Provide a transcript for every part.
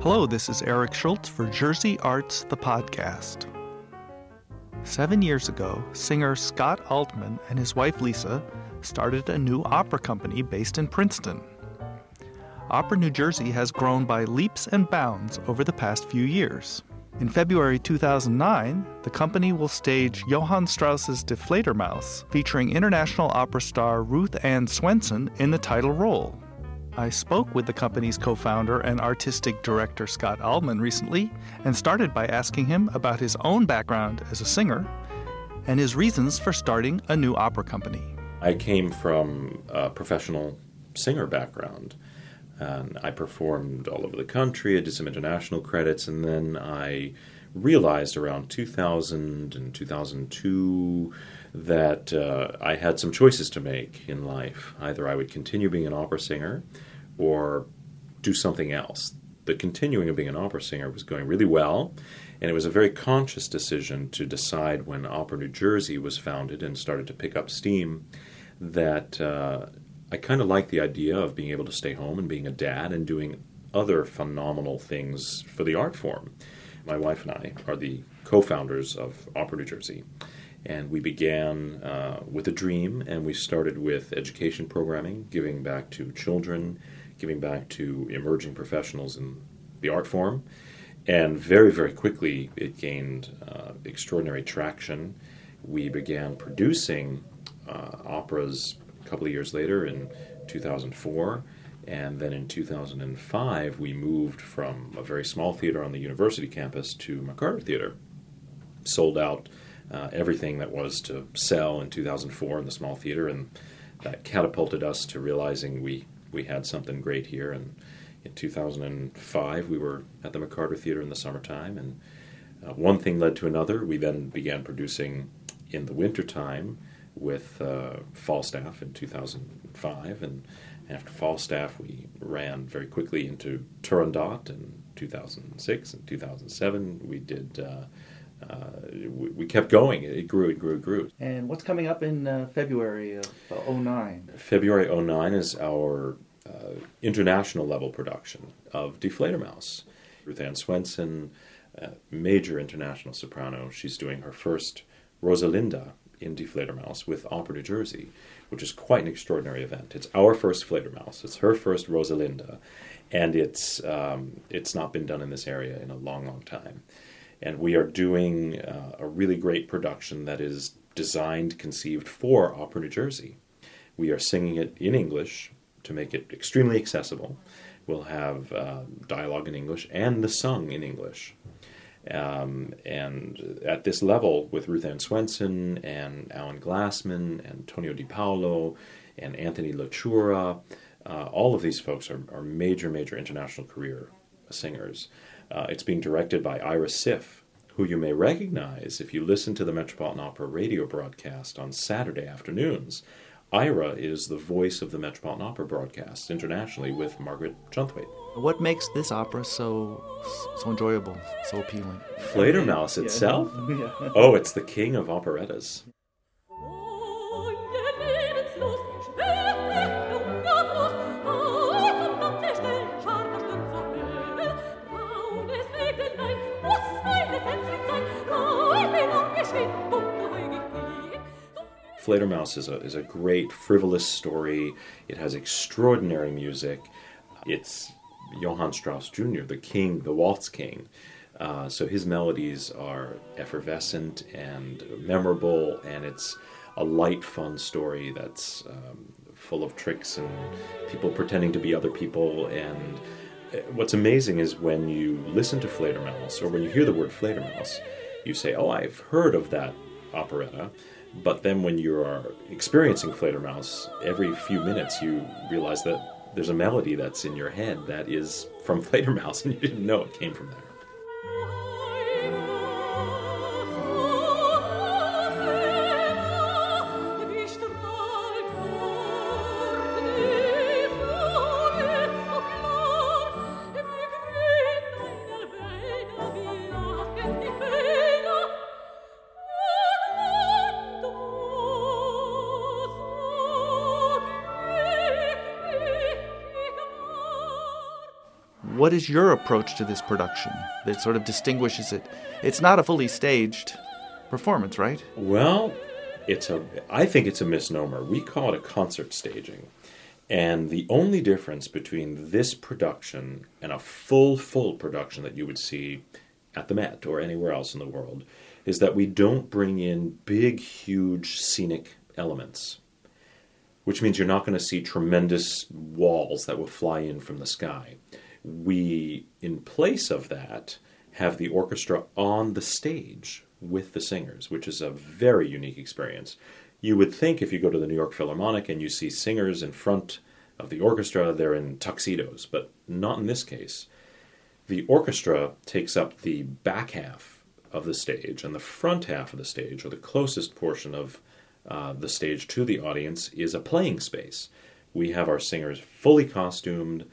Hello, this is Eric Schultz for Jersey Arts, the podcast. Seven years ago, singer Scott Altman and his wife Lisa started a new opera company based in Princeton. Opera New Jersey has grown by leaps and bounds over the past few years. In February 2009, the company will stage Johann Strauss's Die featuring international opera star Ruth Ann Swenson in the title role. I spoke with the company's co founder and artistic director Scott Altman recently and started by asking him about his own background as a singer and his reasons for starting a new opera company. I came from a professional singer background. And I performed all over the country. I did some international credits, and then I realized around 2000 and 2002 that uh, I had some choices to make in life. Either I would continue being an opera singer or do something else. The continuing of being an opera singer was going really well, and it was a very conscious decision to decide when Opera New Jersey was founded and started to pick up steam that uh, I kind of like the idea of being able to stay home and being a dad and doing other phenomenal things for the art form. My wife and I are the co founders of Opera New Jersey. And we began uh, with a dream, and we started with education programming, giving back to children, giving back to emerging professionals in the art form. And very, very quickly, it gained uh, extraordinary traction. We began producing uh, operas a couple of years later in 2004. And then in 2005, we moved from a very small theater on the university campus to McCarter Theater. Sold out uh, everything that was to sell in 2004 in the small theater, and that catapulted us to realizing we, we had something great here. And in 2005, we were at the McCarter Theater in the summertime, and uh, one thing led to another. We then began producing in the wintertime with uh, Falstaff in 2005, and after Falstaff, we ran very quickly into Turandot in 2006 and 2007. We did. Uh, uh, we, we, kept going. It grew, it grew, it grew. And what's coming up in uh, February of 09? February 09 is our uh, international level production of Die Fledermaus. Ruth Ann Swenson, major international soprano, she's doing her first Rosalinda in Die Fledermaus with Opera New Jersey, which is quite an extraordinary event. It's our first Fledermaus. It's her first Rosalinda, and it's um, it's not been done in this area in a long, long time. And we are doing uh, a really great production that is designed, conceived for Opera New Jersey. We are singing it in English to make it extremely accessible. We'll have uh, dialogue in English and the sung in English. Um, and at this level, with Ruth Ann Swenson and Alan Glassman, and Antonio Di Paolo, and Anthony Laciura, uh, all of these folks are, are, major, major international career singers. Uh, it's being directed by Ira Siff, who you may recognize if you listen to the Metropolitan Opera radio broadcast on Saturday afternoons. Ira is the voice of the Metropolitan Opera broadcast internationally with Margaret Juntwait. What makes this opera so so enjoyable, so appealing? Fledermaus itself? Yeah. oh, it's the king of operettas. Fledermaus is a, is a great, frivolous story. It has extraordinary music. It's Johann Strauss Jr., the king, the waltz king. Uh, so his melodies are effervescent and memorable, and it's a light, fun story that's um, full of tricks and people pretending to be other people. And uh, what's amazing is when you listen to Fledermaus, or when you hear the word Fledermaus, you say, "Oh, I've heard of that operetta." But then when you are experiencing Fledermaus, every few minutes you realize that there's a melody that's in your head that is from Fledermaus and you didn't know it came from there. What is your approach to this production that sort of distinguishes it? It's not a fully staged performance, right? Well, it's a I think it's a misnomer. We call it a concert staging. And the only difference between this production and a full full production that you would see at the Met or anywhere else in the world is that we don't bring in big huge scenic elements. Which means you're not going to see tremendous walls that will fly in from the sky. We in place of that have the orchestra on the stage with the singers, which is a very unique experience. You would think if you go to the New York Philharmonic and you see singers in front of the orchestra, they're in tuxedos, but not in this case. The orchestra takes up the back half of the stage, and the front half of the stage, or the closest portion of uh, the stage to the audience, is a playing space. We have our singers fully costumed,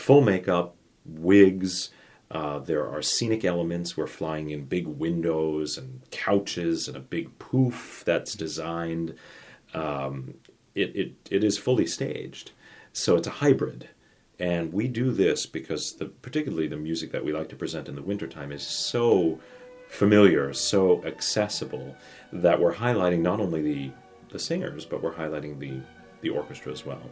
full makeup, wigs, uh, there are scenic elements. We're flying in big windows and couches and a big poof that's designed. Um, it, it, it is fully staged. So it's a hybrid. And we do this because, the, particularly the music that we like to present in the wintertime, is so familiar, so accessible, that we're highlighting not only the, the singers, but we're highlighting the, the orchestra as well.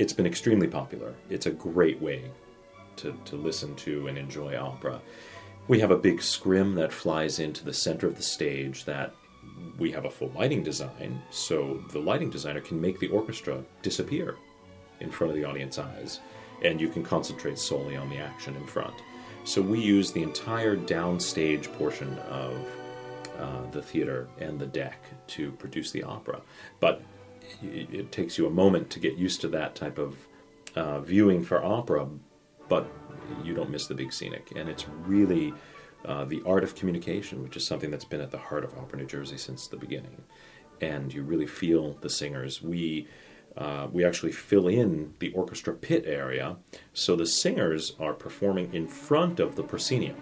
It's been extremely popular. It's a great way to, to listen to and enjoy opera. We have a big scrim that flies into the center of the stage that we have a full lighting design, so the lighting designer can make the orchestra disappear in front of the audience eyes, and you can concentrate solely on the action in front. So we use the entire downstage portion of uh, the theater and the deck to produce the opera. But it takes you a moment to get used to that type of uh, viewing for opera, but you don't miss the big scenic. And it's really uh, the art of communication, which is something that's been at the heart of Opera New Jersey since the beginning. And you really feel the singers. We uh, we actually fill in the orchestra pit area, so the singers are performing in front of the proscenium,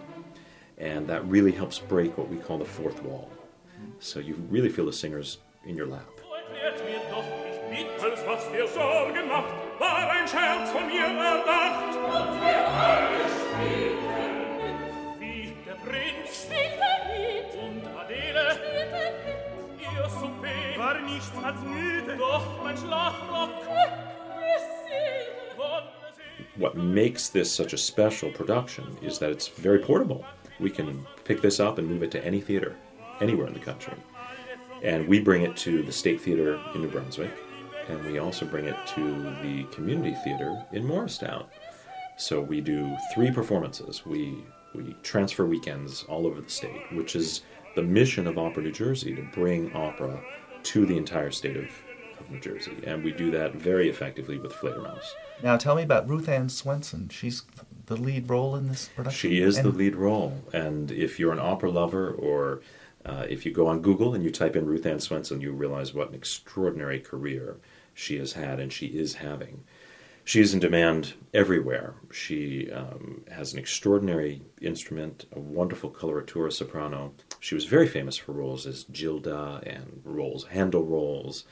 and that really helps break what we call the fourth wall. So you really feel the singers in your lap. Erklärt mir doch nicht mit, was dir Sorgen macht, war ein Scherz von mir erdacht. Und wir alle spielten mit. Wie der Prinz spielte mit. Und Adele spielte mit. Ihr Souper war nicht als müde, doch mein Schlafrock What makes this such a special production is that it's very portable. We can pick this up and move it to any theater, anywhere in the country. And we bring it to the State Theater in New Brunswick, and we also bring it to the Community Theater in Morristown. So we do three performances. We we transfer weekends all over the state, which is the mission of Opera New Jersey to bring opera to the entire state of, of New Jersey, and we do that very effectively with Fledermaus. Now, tell me about Ruth Ann Swenson. She's the lead role in this production. She is and... the lead role, and if you're an opera lover or uh, if you go on Google and you type in Ruth Ann Swenson, you realize what an extraordinary career she has had and she is having. She is in demand everywhere. She um, has an extraordinary instrument, a wonderful coloratura soprano. She was very famous for roles as Gilda and roles, Handel roles.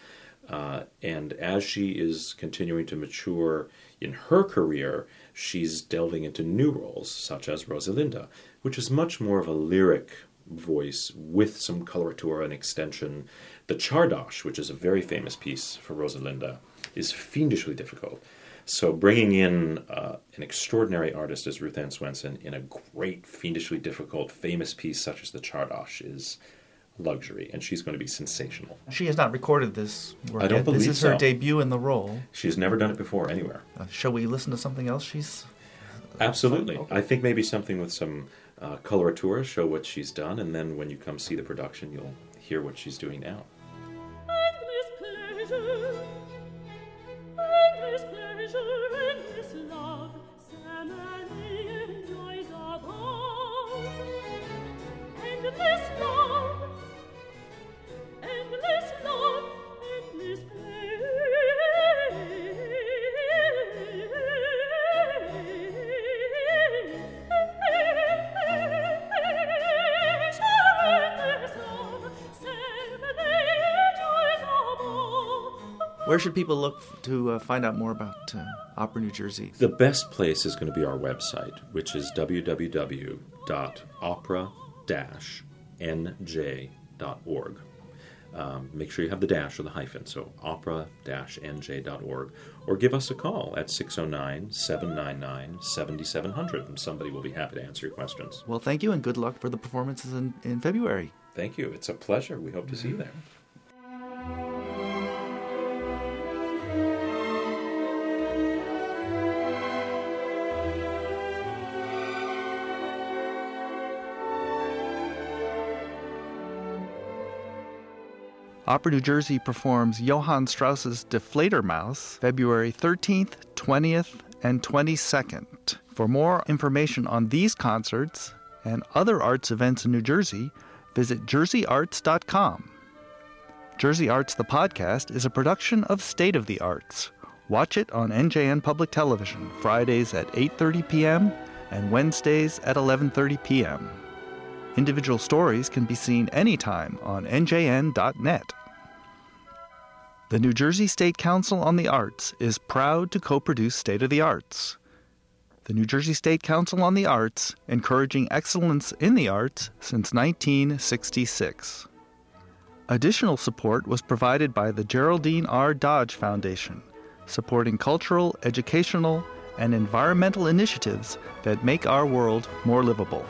Uh, and as she is continuing to mature in her career, she's delving into new roles, such as Rosalinda, which is much more of a lyric voice with some coloratura and extension. The Csárdás, which is a very famous piece for Rosalinda, is fiendishly difficult. So bringing in uh, an extraordinary artist as Ruth Ann Swenson in a great, fiendishly difficult, famous piece such as the Csárdás is luxury, and she's going to be sensational. She has not recorded this work I don't yet. believe This is so. her debut in the role. She's never done it before anywhere. Uh, shall we listen to something else she's... Absolutely. Okay. I think maybe something with some uh, coloratura, show what she's done, and then when you come see the production, you'll hear what she's doing now. Where should people look to uh, find out more about uh, Opera New Jersey? The best place is going to be our website, which is www.opera-nj.org. Um, make sure you have the dash or the hyphen, so opera-nj.org, or give us a call at 609 799 7700, and somebody will be happy to answer your questions. Well, thank you, and good luck for the performances in, in February. Thank you. It's a pleasure. We hope to see you there. Opera New Jersey performs Johann Strauss's Die Fledermaus February 13th, 20th, and 22nd. For more information on these concerts and other arts events in New Jersey, visit jerseyarts.com. Jersey Arts the podcast is a production of State of the Arts. Watch it on NJN Public Television Fridays at 8:30 p.m. and Wednesdays at 11:30 p.m. Individual stories can be seen anytime on njn.net. The New Jersey State Council on the Arts is proud to co produce State of the Arts. The New Jersey State Council on the Arts, encouraging excellence in the arts since 1966. Additional support was provided by the Geraldine R. Dodge Foundation, supporting cultural, educational, and environmental initiatives that make our world more livable.